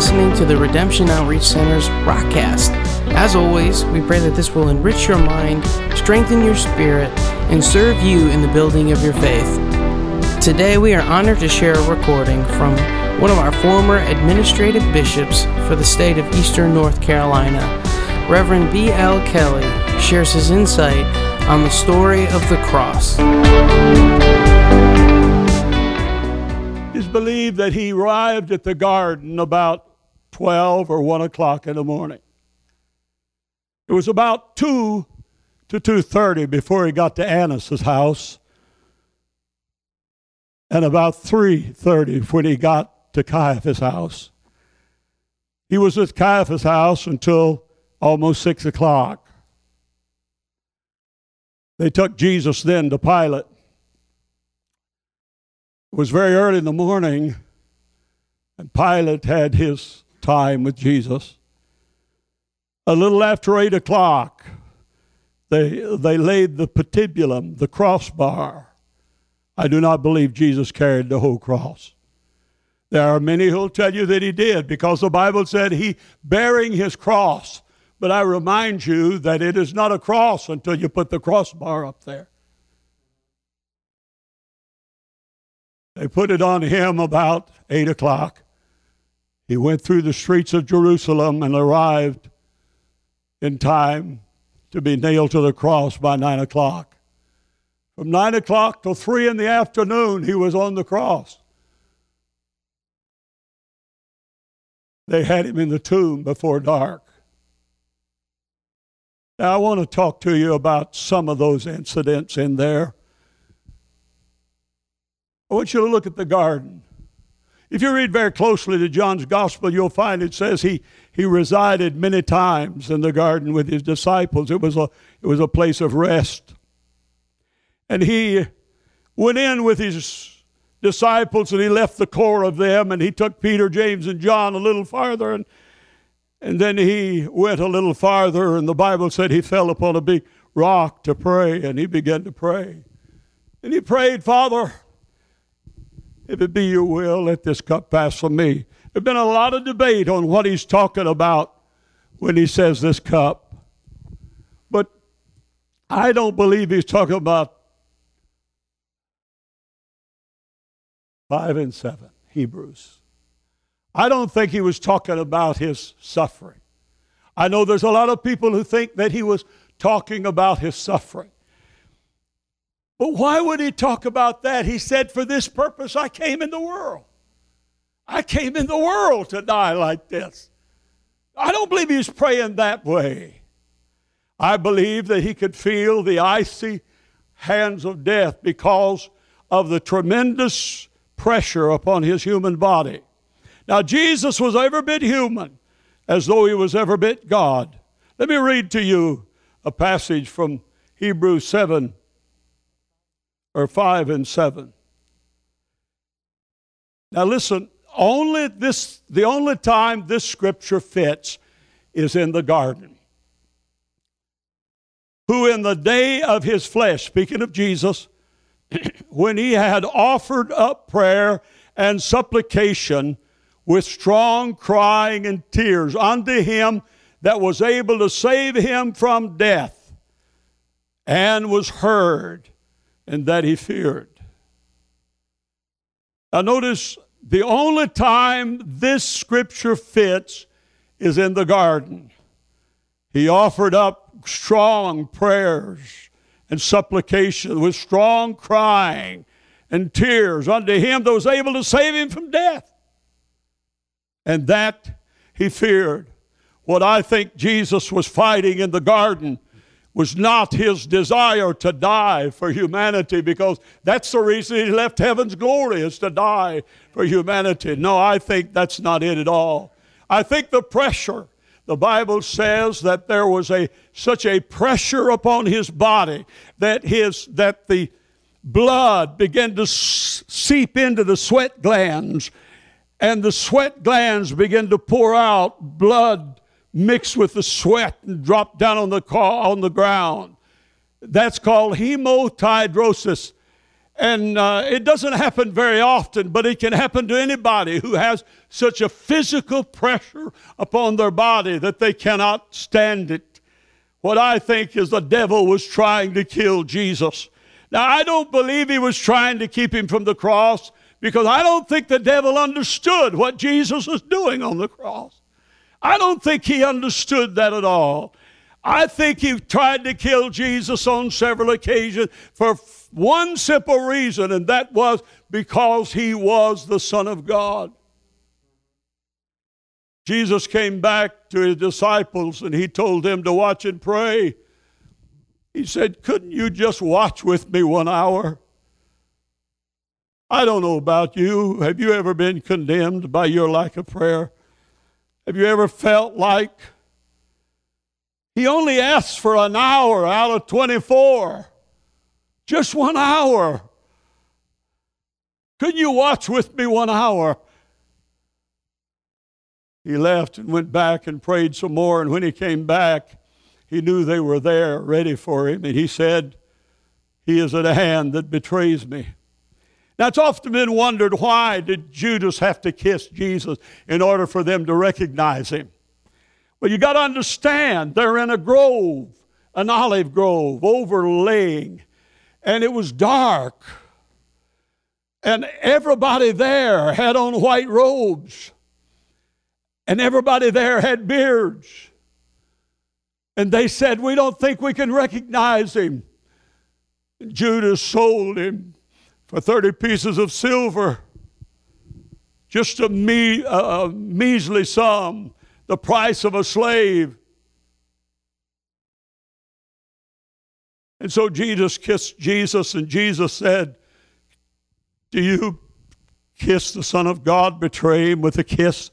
listening to the Redemption Outreach Center's Rockcast. As always, we pray that this will enrich your mind, strengthen your spirit, and serve you in the building of your faith. Today, we are honored to share a recording from one of our former administrative bishops for the state of Eastern North Carolina. Reverend B.L. Kelly shares his insight on the story of the cross. It's believed that he arrived at the garden about 12 or 1 o'clock in the morning. It was about 2 to 2.30 before he got to Annas' house and about 3.30 when he got to Caiaphas' house. He was at Caiaphas' house until almost 6 o'clock. They took Jesus then to Pilate. It was very early in the morning, and Pilate had his time with Jesus. A little after eight o'clock, they, they laid the patibulum, the crossbar. I do not believe Jesus carried the whole cross. There are many who'll tell you that he did because the Bible said he bearing his cross. But I remind you that it is not a cross until you put the crossbar up there. They put it on him about 8 o'clock. He went through the streets of Jerusalem and arrived in time to be nailed to the cross by 9 o'clock. From 9 o'clock till 3 in the afternoon, he was on the cross. They had him in the tomb before dark. Now, I want to talk to you about some of those incidents in there. I want you to look at the garden. If you read very closely to John's gospel, you'll find it says he, he resided many times in the garden with his disciples. It was, a, it was a place of rest. And he went in with his disciples and he left the core of them and he took Peter, James, and John a little farther and, and then he went a little farther and the Bible said he fell upon a big rock to pray and he began to pray. And he prayed, Father, if it be your will, let this cup pass from me. There's been a lot of debate on what he's talking about when he says this cup. But I don't believe he's talking about 5 and 7, Hebrews. I don't think he was talking about his suffering. I know there's a lot of people who think that he was talking about his suffering. But why would he talk about that? He said, For this purpose I came in the world. I came in the world to die like this. I don't believe he's praying that way. I believe that he could feel the icy hands of death because of the tremendous pressure upon his human body. Now, Jesus was every bit human as though he was every bit God. Let me read to you a passage from Hebrews 7 or 5 and 7. Now listen, only this the only time this scripture fits is in the garden. Who in the day of his flesh, speaking of Jesus, when he had offered up prayer and supplication with strong crying and tears unto him that was able to save him from death, and was heard and that he feared. Now, notice the only time this scripture fits is in the garden. He offered up strong prayers and supplication with strong crying and tears unto him that was able to save him from death. And that he feared. What I think Jesus was fighting in the garden was not his desire to die for humanity because that's the reason he left heaven's glory is to die for humanity. No, I think that's not it at all. I think the pressure, the Bible says that there was a such a pressure upon his body that his that the blood began to seep into the sweat glands and the sweat glands began to pour out blood mixed with the sweat and drop down on the, car, on the ground. That's called hematidrosis. And uh, it doesn't happen very often, but it can happen to anybody who has such a physical pressure upon their body that they cannot stand it. What I think is the devil was trying to kill Jesus. Now, I don't believe he was trying to keep him from the cross because I don't think the devil understood what Jesus was doing on the cross. I don't think he understood that at all. I think he tried to kill Jesus on several occasions for one simple reason, and that was because he was the Son of God. Jesus came back to his disciples and he told them to watch and pray. He said, Couldn't you just watch with me one hour? I don't know about you. Have you ever been condemned by your lack of prayer? Have you ever felt like he only asks for an hour out of 24? Just one hour. Couldn't you watch with me one hour? He left and went back and prayed some more. And when he came back, he knew they were there ready for him. And he said, He is at a hand that betrays me. Now, it's often been wondered why did Judas have to kiss Jesus in order for them to recognize him? Well, you got to understand, they're in a grove, an olive grove, overlaying, and it was dark. And everybody there had on white robes, and everybody there had beards. And they said, We don't think we can recognize him. Judas sold him for 30 pieces of silver, just a, me, a, measly sum, the price of a slave. And so Jesus kissed Jesus, and Jesus said, Do you kiss the Son of God, betray him with a kiss?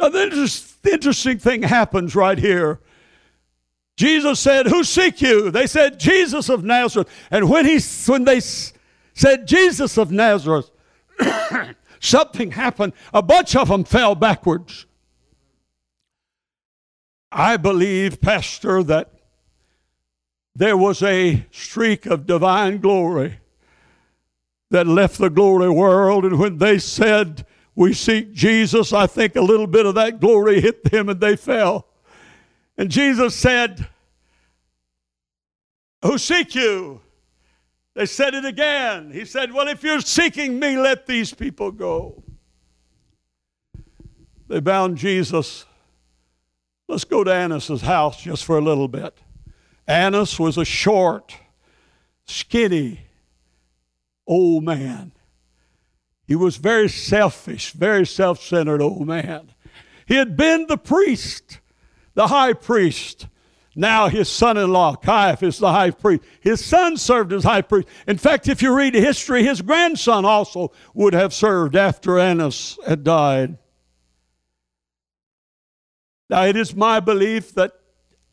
Now, the interesting thing happens right here. Jesus said, Who seek you? They said, Jesus of Nazareth. And when, he, when they said, Jesus of Nazareth, something happened. A bunch of them fell backwards. I believe, Pastor, that there was a streak of divine glory that left the glory world. And when they said, We seek Jesus, I think a little bit of that glory hit them and they fell. And Jesus said, Who seek you? They said it again. He said, Well, if you're seeking me, let these people go. They bound Jesus. Let's go to Annas' house just for a little bit. Annas was a short, skinny old man. He was very selfish, very self centered old man. He had been the priest, the high priest now his son-in-law, Caiaphas, the high priest. His son served as high priest. In fact, if you read history, his grandson also would have served after Annas had died. Now, it is my belief that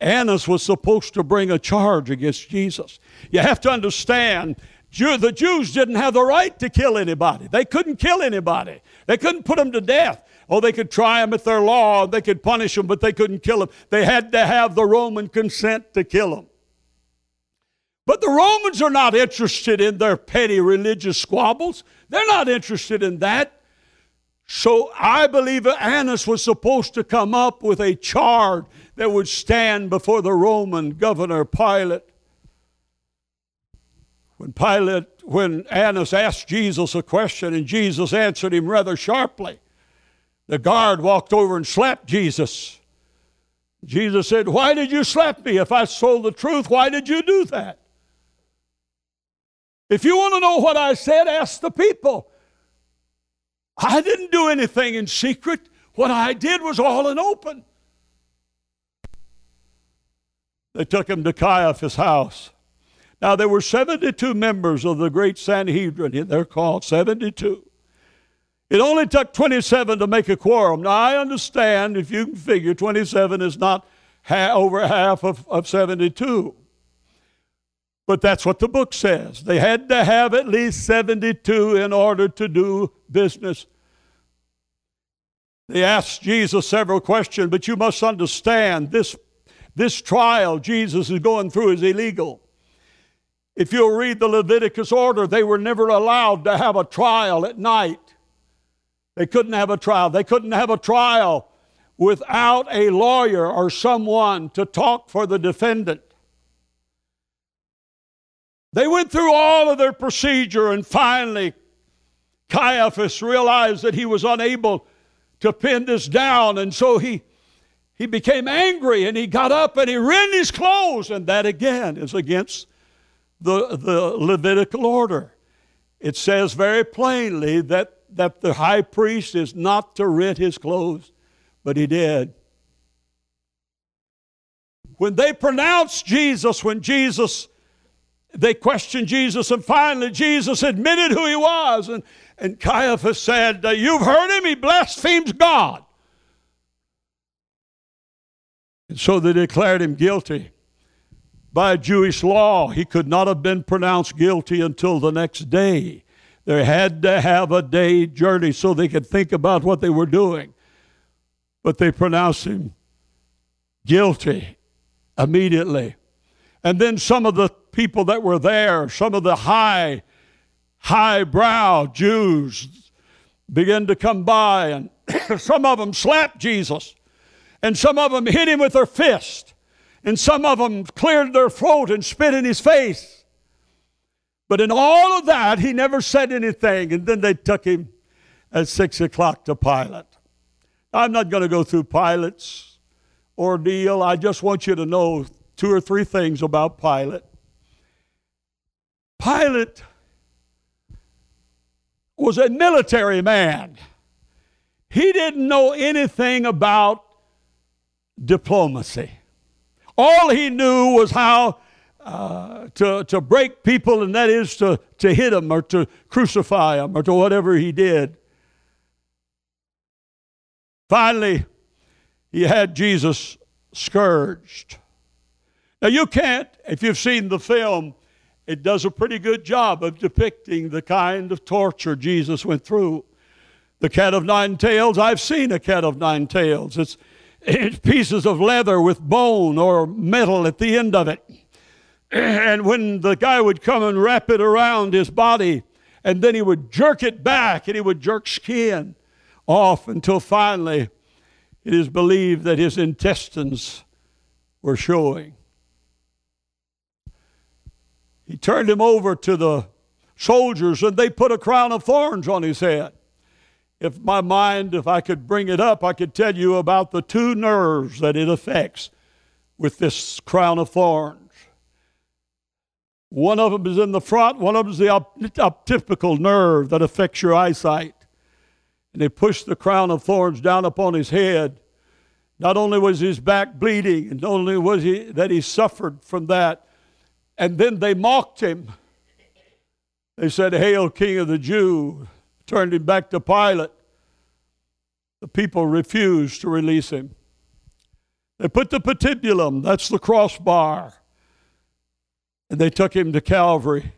Annas was supposed to bring a charge against Jesus. You have to understand, the Jews didn't have the right to kill anybody. They couldn't kill anybody. They couldn't put them to death. Oh, they could try them at their law, they could punish them, but they couldn't kill them. They had to have the Roman consent to kill them. But the Romans are not interested in their petty religious squabbles. They're not interested in that. So I believe Annas was supposed to come up with a charge that would stand before the Roman governor Pilate. When Pilate, when Annas asked Jesus a question and Jesus answered him rather sharply, the guard walked over and slapped Jesus. Jesus said, Why did you slap me? If I told the truth, why did you do that? If you want to know what I said, ask the people. I didn't do anything in secret. What I did was all in open. They took him to Caiaphas' house. Now, there were 72 members of the great Sanhedrin. They're called 72. It only took 27 to make a quorum. Now, I understand if you can figure 27 is not ha- over half of, of 72. But that's what the book says. They had to have at least 72 in order to do business. They asked Jesus several questions, but you must understand this, this trial Jesus is going through is illegal. If you'll read the Leviticus order, they were never allowed to have a trial at night. They couldn't have a trial. They couldn't have a trial without a lawyer or someone to talk for the defendant. They went through all of their procedure, and finally, Caiaphas realized that he was unable to pin this down, and so he, he became angry and he got up and he rent his clothes, and that again is against the, the Levitical order. It says very plainly that, that the high priest is not to rent his clothes, but he did. When they pronounced Jesus, when Jesus, they questioned Jesus, and finally Jesus admitted who he was. And, and Caiaphas said, You've heard him, he blasphemes God. And so they declared him guilty by Jewish law, he could not have been pronounced guilty until the next day. They had to have a day journey so they could think about what they were doing. But they pronounced him guilty immediately. And then some of the people that were there, some of the high, highbrow Jews, began to come by, and some of them slapped Jesus, and some of them hit him with their fist and some of them cleared their throat and spit in his face. But in all of that, he never said anything. And then they took him at six o'clock to Pilate. I'm not going to go through Pilate's ordeal. I just want you to know two or three things about Pilate. Pilate was a military man. He didn't know anything about diplomacy. All he knew was how uh, to, to break people, and that is to, to hit them or to crucify them or to whatever he did. Finally, he had Jesus scourged. Now, you can't, if you've seen the film, it does a pretty good job of depicting the kind of torture Jesus went through. The cat of nine tails, I've seen a cat of nine tails. It's, pieces of leather with bone or metal at the end of it. And when the guy would come and wrap it around his body, and then he would jerk it back and he would jerk skin off until finally it is believed that his intestines were showing. He turned him over to the soldiers and they put a crown of thorns on his head if my mind, if I could bring it up, I could tell you about the two nerves that it affects with this crown of thorns. One of them is in the front, one of them is the optical nerve that affects your eyesight. And they pushed the crown of thorns down upon his head. Not only was his back bleeding, and not only was he that he suffered from that, and then they mocked him. They said, Hail, King of the Jews turned him back to Pilate. The people refused to release him. They put the patibulum, that's the crossbar, and they took him to Calvary.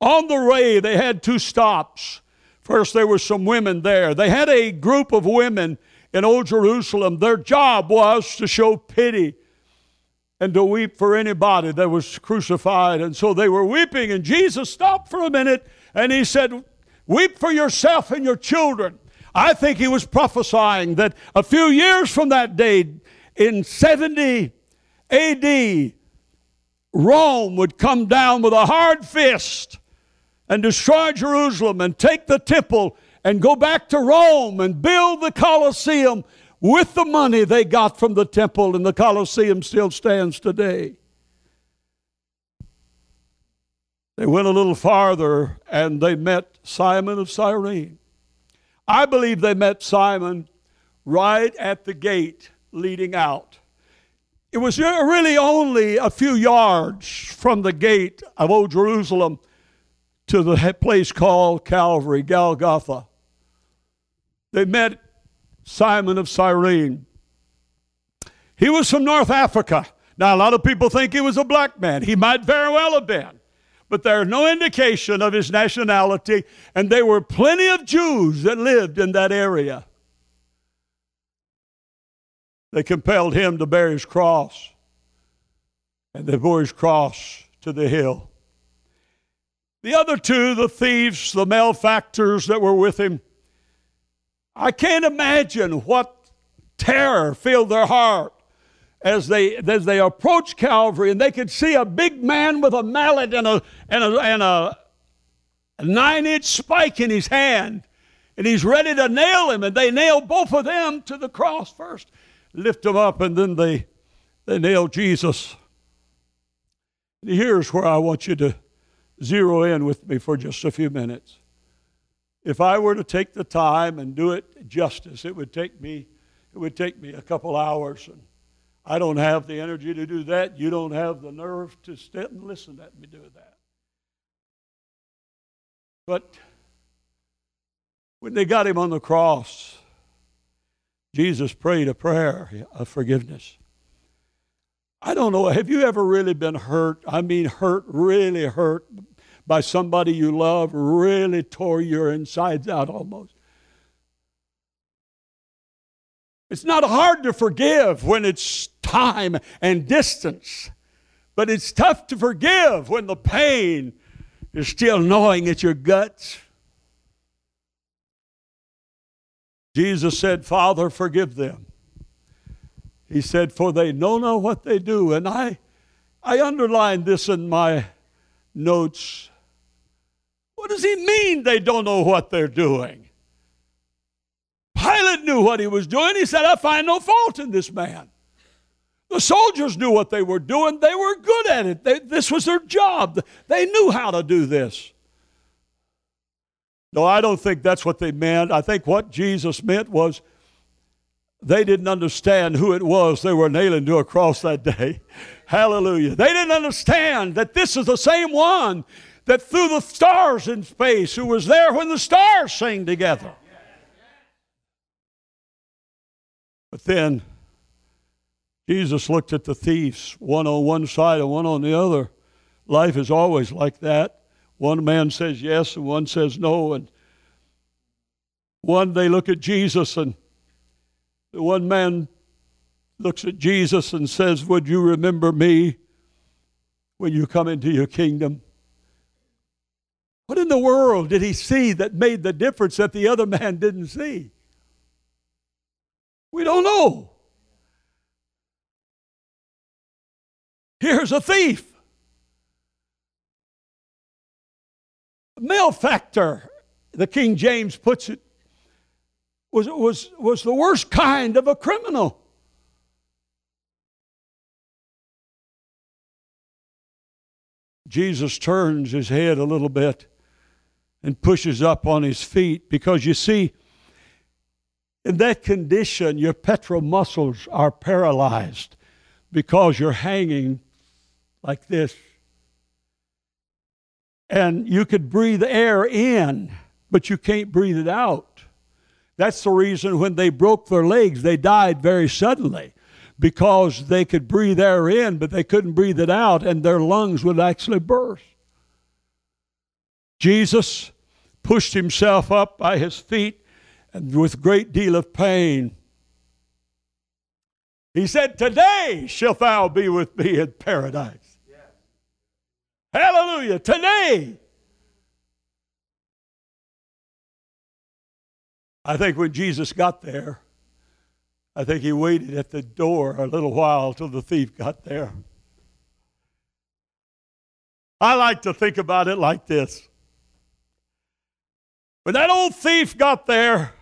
On the way, they had two stops. First, there were some women there. They had a group of women in Old Jerusalem. Their job was to show pity and to weep for anybody that was crucified. And so they were weeping, and Jesus stopped for a minute and he said, Weep for yourself and your children. I think he was prophesying that a few years from that day, in 70 AD, Rome would come down with a hard fist and destroy Jerusalem and take the temple and go back to Rome and build the Colosseum with the money they got from the temple, and the Colosseum still stands today. They went a little farther and they met Simon of Cyrene. I believe they met Simon right at the gate leading out. It was really only a few yards from the gate of Old Jerusalem to the place called Calvary, Golgotha. They met Simon of Cyrene. He was from North Africa. Now, a lot of people think he was a black man. He might very well have been but there's no indication of his nationality, and there were plenty of Jews that lived in that area. They compelled him to bear his cross, and they bore his cross to the hill. The other two, the thieves, the malefactors that were with him, I can't imagine what terror filled their heart as they, as they approached Calvary and they could see a big man with a mallet and a, and a, and a, nine inch spike in his hand. And he's ready to nail him. And they nail both of them to the cross first, lift them up, and then they, they nail Jesus. Here's where I want you to zero in with me for just a few minutes. If I were to take the time and do it justice, it would take me, it would take me a couple hours. And I don't have the energy to do that. You don't have the nerve to sit and listen to me do that. But when they got him on the cross, Jesus prayed a prayer of forgiveness. I don't know, have you ever really been hurt? I mean, hurt, really hurt by somebody you love, really tore your insides out almost. It's not hard to forgive when it's time and distance, but it's tough to forgive when the pain is still gnawing at your guts. Jesus said, Father, forgive them. He said, For they know not what they do. And I, I underlined this in my notes. What does he mean they don't know what they're doing? Pilate knew what he was doing. He said, I find no fault in this man. The soldiers knew what they were doing. They were good at it. They, this was their job. They knew how to do this. No, I don't think that's what they meant. I think what Jesus meant was they didn't understand who it was they were nailing to a cross that day. Hallelujah. They didn't understand that this is the same one that threw the stars in space, who was there when the stars sang together. But then Jesus looked at the thieves, one on one side and one on the other. Life is always like that. One man says yes and one says no. And one, they look at Jesus, and the one man looks at Jesus and says, Would you remember me when you come into your kingdom? What in the world did he see that made the difference that the other man didn't see? We don't know. Here's a thief. Malefactor, the King James puts it, was, was, was the worst kind of a criminal. Jesus turns his head a little bit and pushes up on his feet because you see, in that condition, your pectoral muscles are paralyzed because you're hanging like this. And you could breathe air in, but you can't breathe it out. That's the reason when they broke their legs, they died very suddenly because they could breathe air in, but they couldn't breathe it out, and their lungs would actually burst. Jesus pushed himself up by his feet and with great deal of pain. He said, Today shalt thou be with me in paradise. Hallelujah. Today. I think when Jesus got there, I think he waited at the door a little while till the thief got there. I like to think about it like this when that old thief got there,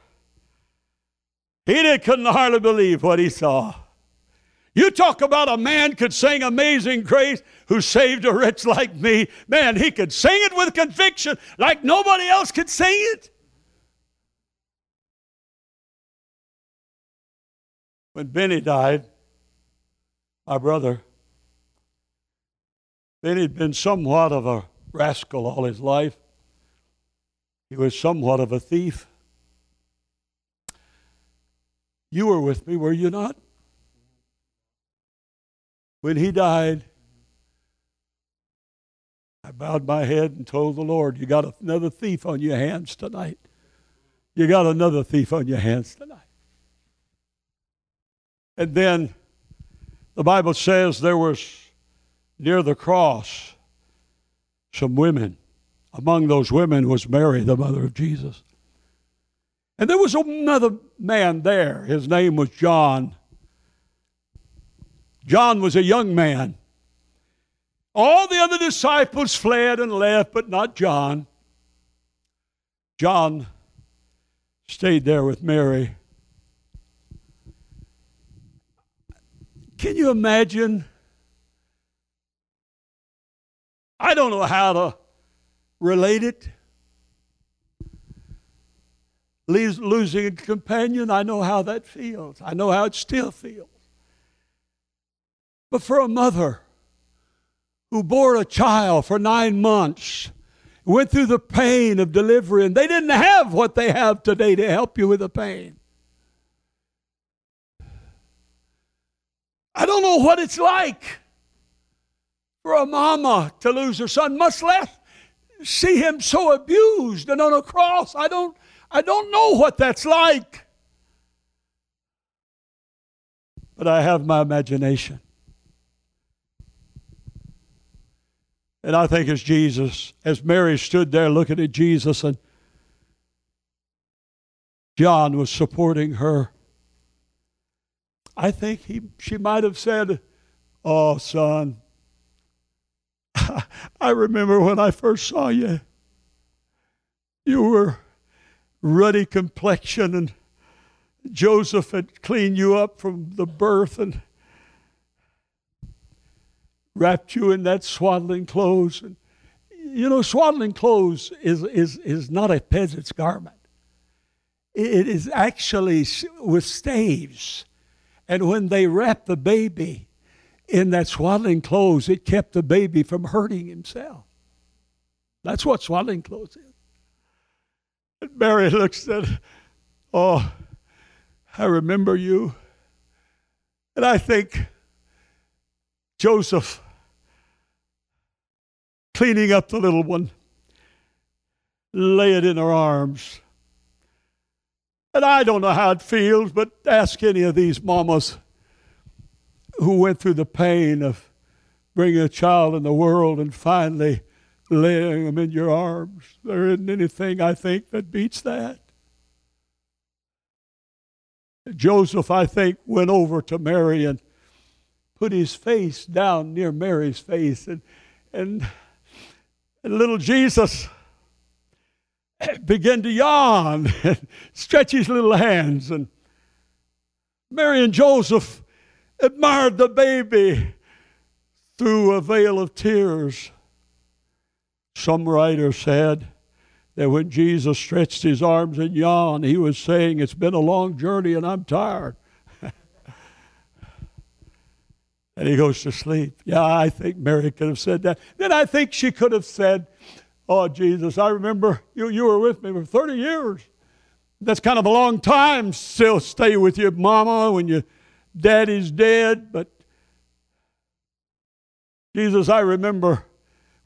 he couldn't hardly believe what he saw. You talk about a man could sing Amazing Grace who saved a wretch like me. Man, he could sing it with conviction like nobody else could sing it. When Benny died, my brother, Benny had been somewhat of a rascal all his life. He was somewhat of a thief. You were with me, were you not? When he died, I bowed my head and told the Lord, You got another thief on your hands tonight. You got another thief on your hands tonight. And then the Bible says there was near the cross some women. Among those women was Mary, the mother of Jesus. And there was another man there. His name was John. John was a young man. All the other disciples fled and left, but not John. John stayed there with Mary. Can you imagine? I don't know how to relate it. Losing a companion, I know how that feels. I know how it still feels. But for a mother who bore a child for nine months, went through the pain of delivery, and they didn't have what they have today to help you with the pain. I don't know what it's like for a mama to lose her son, much less see him so abused and on a cross. I don't, I don't know what that's like. But I have my imagination. And I think as Jesus, as Mary stood there looking at Jesus and John was supporting her, I think he, she might have said, Oh, son, I remember when I first saw you. You were ruddy complexion, and Joseph had cleaned you up from the birth and wrapped you in that swaddling clothes. And, you know, swaddling clothes is, is, is not a peasant's garment. It is actually with staves. And when they wrapped the baby in that swaddling clothes, it kept the baby from hurting himself. That's what swaddling clothes is. And Mary looks at, oh, I remember you. And I think Joseph cleaning up the little one, lay it in her arms. And I don't know how it feels, but ask any of these mamas who went through the pain of bringing a child in the world and finally laying them in your arms. There isn't anything, I think, that beats that. Joseph, I think, went over to Mary and put his face down near Mary's face. And, and, and little Jesus began to yawn and stretch his little hands. And Mary and Joseph admired the baby through a veil of tears. Some writer said that when Jesus stretched his arms and yawned, he was saying, It's been a long journey and I'm tired. And he goes to sleep. Yeah, I think Mary could have said that. Then I think she could have said, Oh, Jesus, I remember you, you were with me for 30 years. That's kind of a long time still stay with your mama when your daddy's dead. But Jesus, I remember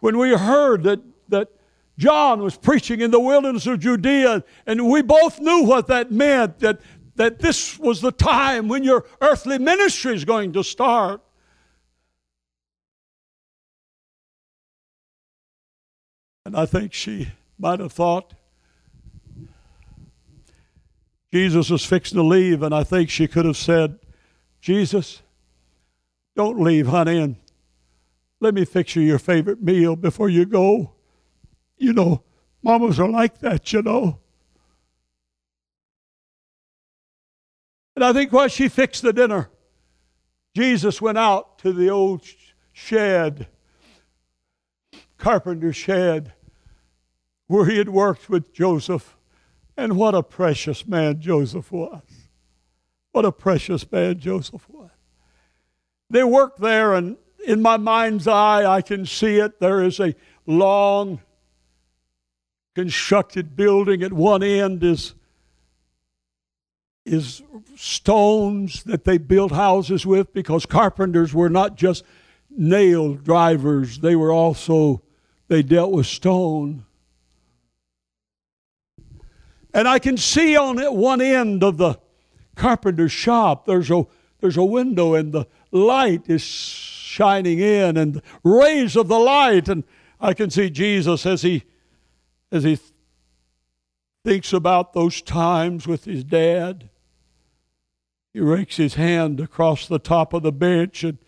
when we heard that, that John was preaching in the wilderness of Judea, and we both knew what that meant that, that this was the time when your earthly ministry is going to start. And I think she might have thought Jesus was fixing to leave, and I think she could have said, Jesus, don't leave, honey, and let me fix you your favorite meal before you go. You know, mamas are like that, you know. And I think while she fixed the dinner, Jesus went out to the old shed, carpenter shed, where he had worked with Joseph. And what a precious man Joseph was. What a precious man Joseph was. They worked there, and in my mind's eye, I can see it. There is a long constructed building. At one end is, is stones that they built houses with because carpenters were not just nail drivers, they were also, they dealt with stone. And I can see on one end of the carpenter's shop, there's a, there's a window and the light is shining in and rays of the light. And I can see Jesus as he as he thinks about those times with his dad. He rakes his hand across the top of the bench and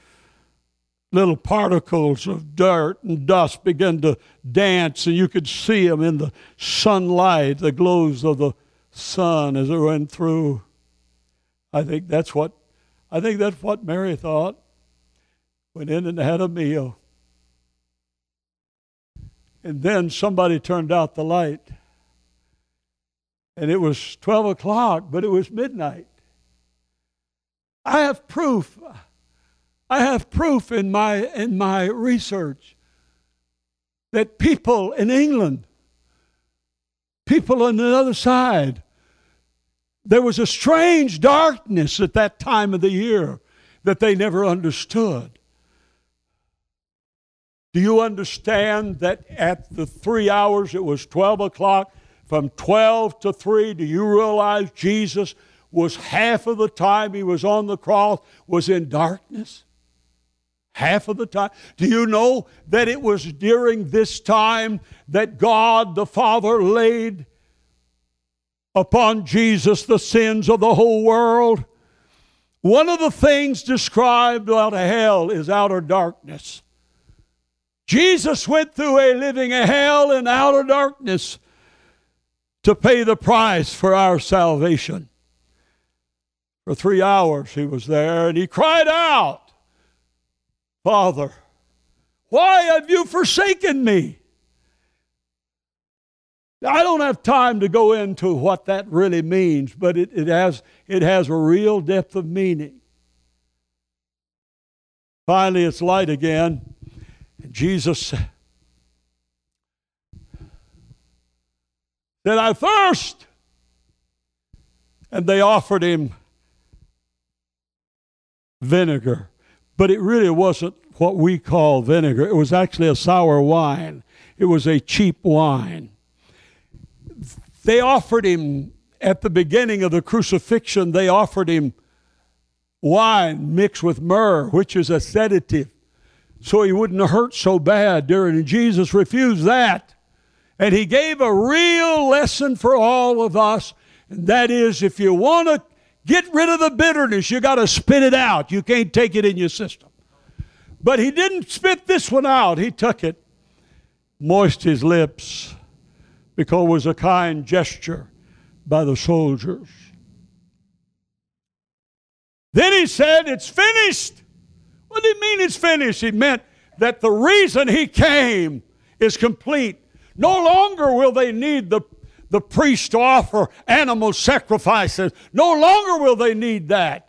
little particles of dirt and dust began to dance, and you could see them in the sunlight, the glows of the sun as it went through. I think that's what I think that's what Mary thought. Went in and had a meal. And then somebody turned out the light. And it was 12 o'clock, but it was midnight. I have proof. I have proof in my, in my research that people in England, people on the other side, there was a strange darkness at that time of the year that they never understood. Do you understand that at the three hours, it was 12 o'clock, from 12 to 3, do you realize Jesus was half of the time he was on the cross was in darkness? Half of the time. Do you know that it was during this time that God the Father laid upon Jesus the sins of the whole world? One of the things described out of hell is outer darkness. Jesus went through a living hell in outer darkness to pay the price for our salvation. For three hours he was there and he cried out, Father, why have you forsaken me? I don't have time to go into what that really means, but it, it, has, it has a real depth of meaning. Finally, it's light again. Jesus said, I thirst. And they offered him vinegar. But it really wasn't what we call vinegar, it was actually a sour wine, it was a cheap wine. They offered him, at the beginning of the crucifixion, they offered him wine mixed with myrrh, which is a sedative so he wouldn't hurt so bad during. And Jesus refused that. And he gave a real lesson for all of us. And that is if you want to get rid of the bitterness, you got to spit it out. You can't take it in your system. But he didn't spit this one out. He took it, moist his lips, because it was a kind gesture by the soldiers. Then he said, It's finished. What did he mean it's finished? He meant that the reason he came is complete. No longer will they need the, the priest to offer animal sacrifices. No longer will they need that.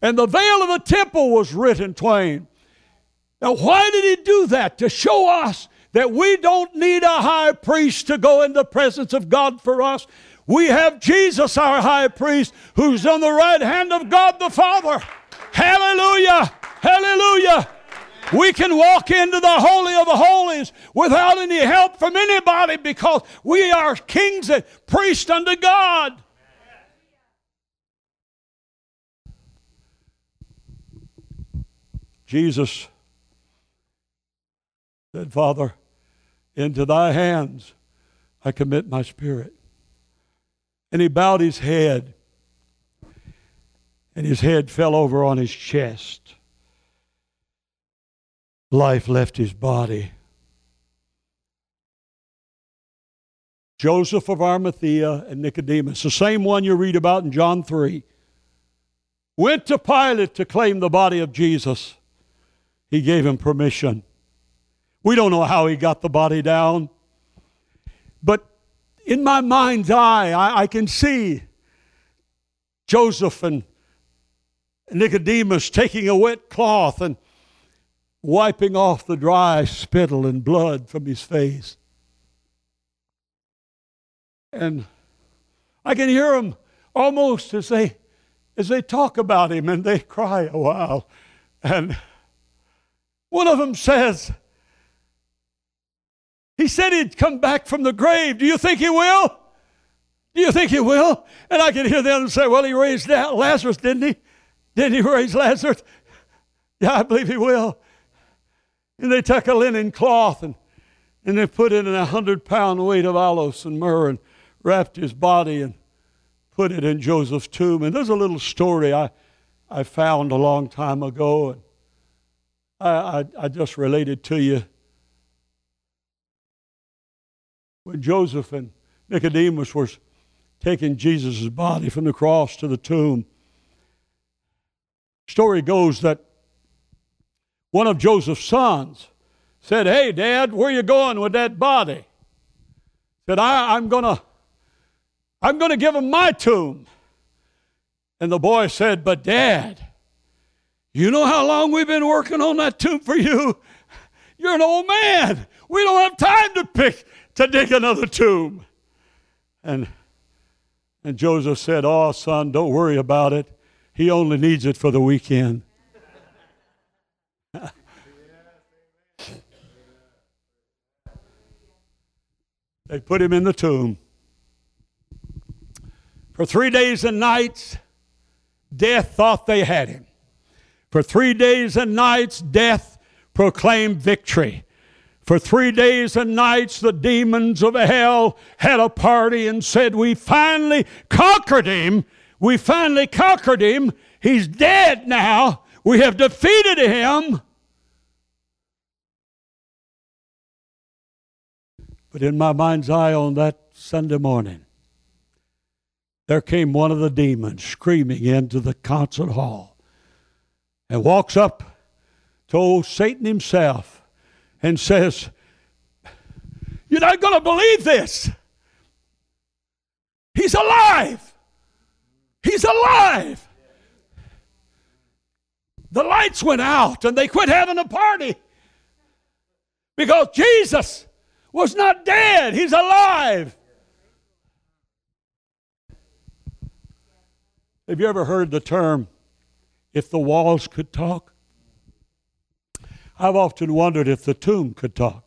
And the veil of the temple was rent in twain. Now, why did he do that? To show us that we don't need a high priest to go in the presence of God for us. We have Jesus, our high priest, who's on the right hand of God the Father. Hallelujah! Hallelujah! We can walk into the Holy of the Holies without any help from anybody because we are kings and priests unto God. Jesus said, Father, into thy hands I commit my spirit. And he bowed his head and his head fell over on his chest. Life left his body. Joseph of Arimathea and Nicodemus, the same one you read about in John 3, went to Pilate to claim the body of Jesus. He gave him permission. We don't know how he got the body down, but in my mind's eye, I, I can see Joseph and Nicodemus taking a wet cloth and wiping off the dry spittle and blood from his face. And I can hear them almost as they as they talk about him and they cry a while. And one of them says, he said he'd come back from the grave. Do you think he will? Do you think he will? And I can hear them say, Well, he raised Lazarus, didn't he? Didn't he raise Lazarus? Yeah, I believe he will. And they took a linen cloth and, and they put in a hundred pound weight of aloes and myrrh and wrapped his body and put it in Joseph's tomb. And there's a little story I, I found a long time ago, and I, I, I just related to you. When Joseph and Nicodemus were taking Jesus' body from the cross to the tomb, story goes that one of Joseph's sons said, Hey, Dad, where you going with that body? Said, I, I'm gonna I'm gonna give him my tomb. And the boy said, But Dad, you know how long we've been working on that tomb for you? You're an old man. We don't have time to pick to dig another tomb. And and Joseph said, Oh, son, don't worry about it. He only needs it for the weekend. They put him in the tomb. For three days and nights, death thought they had him. For three days and nights, death proclaimed victory. For three days and nights, the demons of hell had a party and said, We finally conquered him. We finally conquered him. He's dead now. We have defeated him. But in my mind's eye on that Sunday morning, there came one of the demons screaming into the concert hall and walks up to old Satan himself and says, You're not going to believe this. He's alive. He's alive. The lights went out and they quit having a party because Jesus was not dead, he's alive. Have you ever heard the term, if the walls could talk? I've often wondered if the tomb could talk.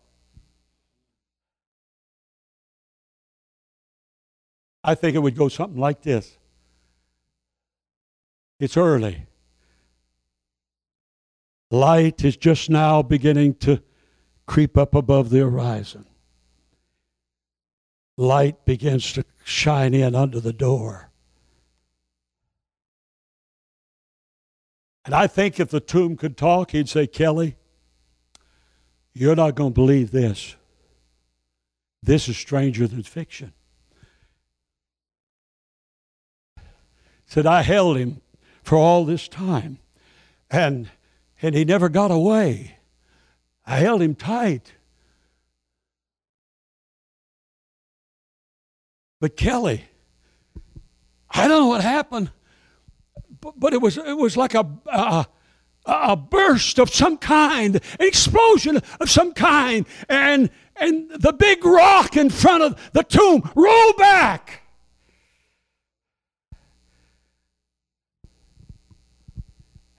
I think it would go something like this It's early. Light is just now beginning to creep up above the horizon light begins to shine in under the door. And I think if the tomb could talk, he'd say, Kelly, you're not going to believe this. This is stranger than fiction. Said, I held him for all this time, and, and he never got away. I held him tight. But Kelly, I don't know what happened, but, but it was it was like a, a a burst of some kind, an explosion of some kind, and and the big rock in front of the tomb rolled back.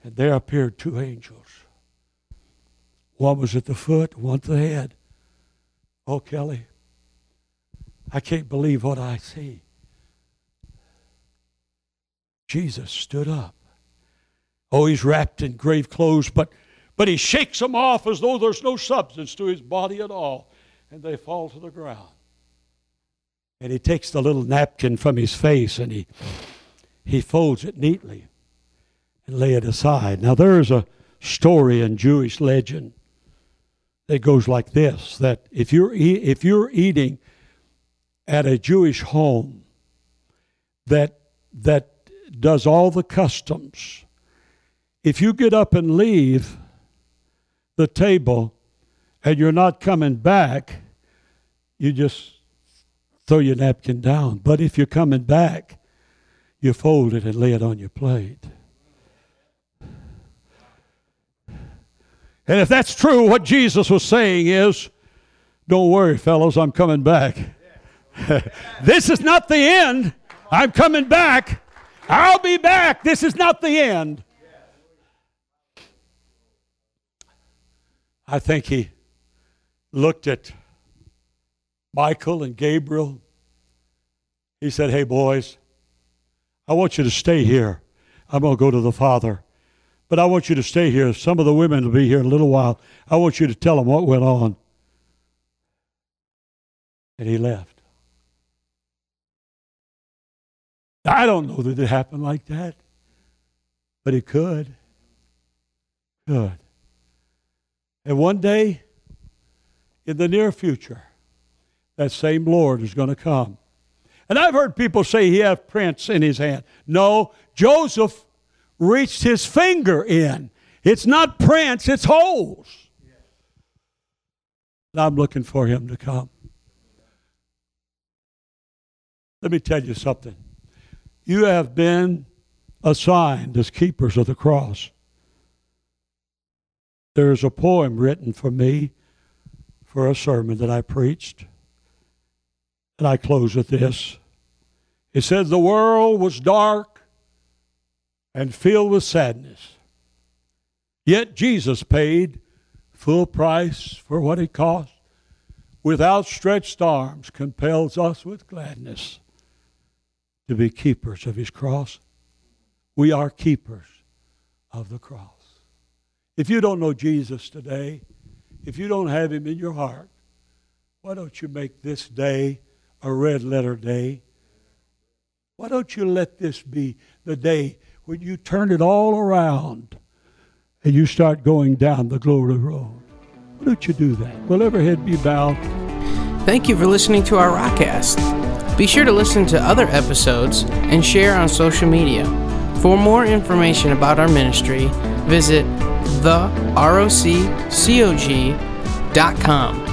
And there appeared two angels. One was at the foot, one at the head. Oh, Kelly, I can't believe what I see. Jesus stood up. Oh, he's wrapped in grave clothes, but, but he shakes them off as though there's no substance to his body at all, and they fall to the ground. And he takes the little napkin from his face and he, he folds it neatly and lay it aside. Now, there's a story in Jewish legend that goes like this that if you're, if you're eating at a Jewish home that that does all the customs. If you get up and leave the table and you're not coming back, you just throw your napkin down. But if you're coming back, you fold it and lay it on your plate. And if that's true, what Jesus was saying is, don't worry, fellows, I'm coming back. this is not the end. I'm coming back. I'll be back. This is not the end. I think he looked at Michael and Gabriel. He said, Hey, boys, I want you to stay here. I'm going to go to the Father. But I want you to stay here. Some of the women will be here in a little while. I want you to tell them what went on. And he left. I don't know that it happened like that, but it could. Good. And one day, in the near future, that same Lord is going to come. And I've heard people say he had prints in his hand. No, Joseph reached his finger in. It's not prints, it's holes. And I'm looking for him to come. Let me tell you something. You have been assigned as keepers of the cross. There is a poem written for me for a sermon that I preached. And I close with this. It says, The world was dark and filled with sadness. Yet Jesus paid full price for what it cost. With outstretched arms, compels us with gladness to be keepers of his cross. We are keepers of the cross. If you don't know Jesus today, if you don't have him in your heart, why don't you make this day a red letter day? Why don't you let this be the day when you turn it all around and you start going down the glory road? Why don't you do that? Will every head be bowed? Thank you for listening to our Rockcast. Be sure to listen to other episodes and share on social media. For more information about our ministry, visit theroccog.com.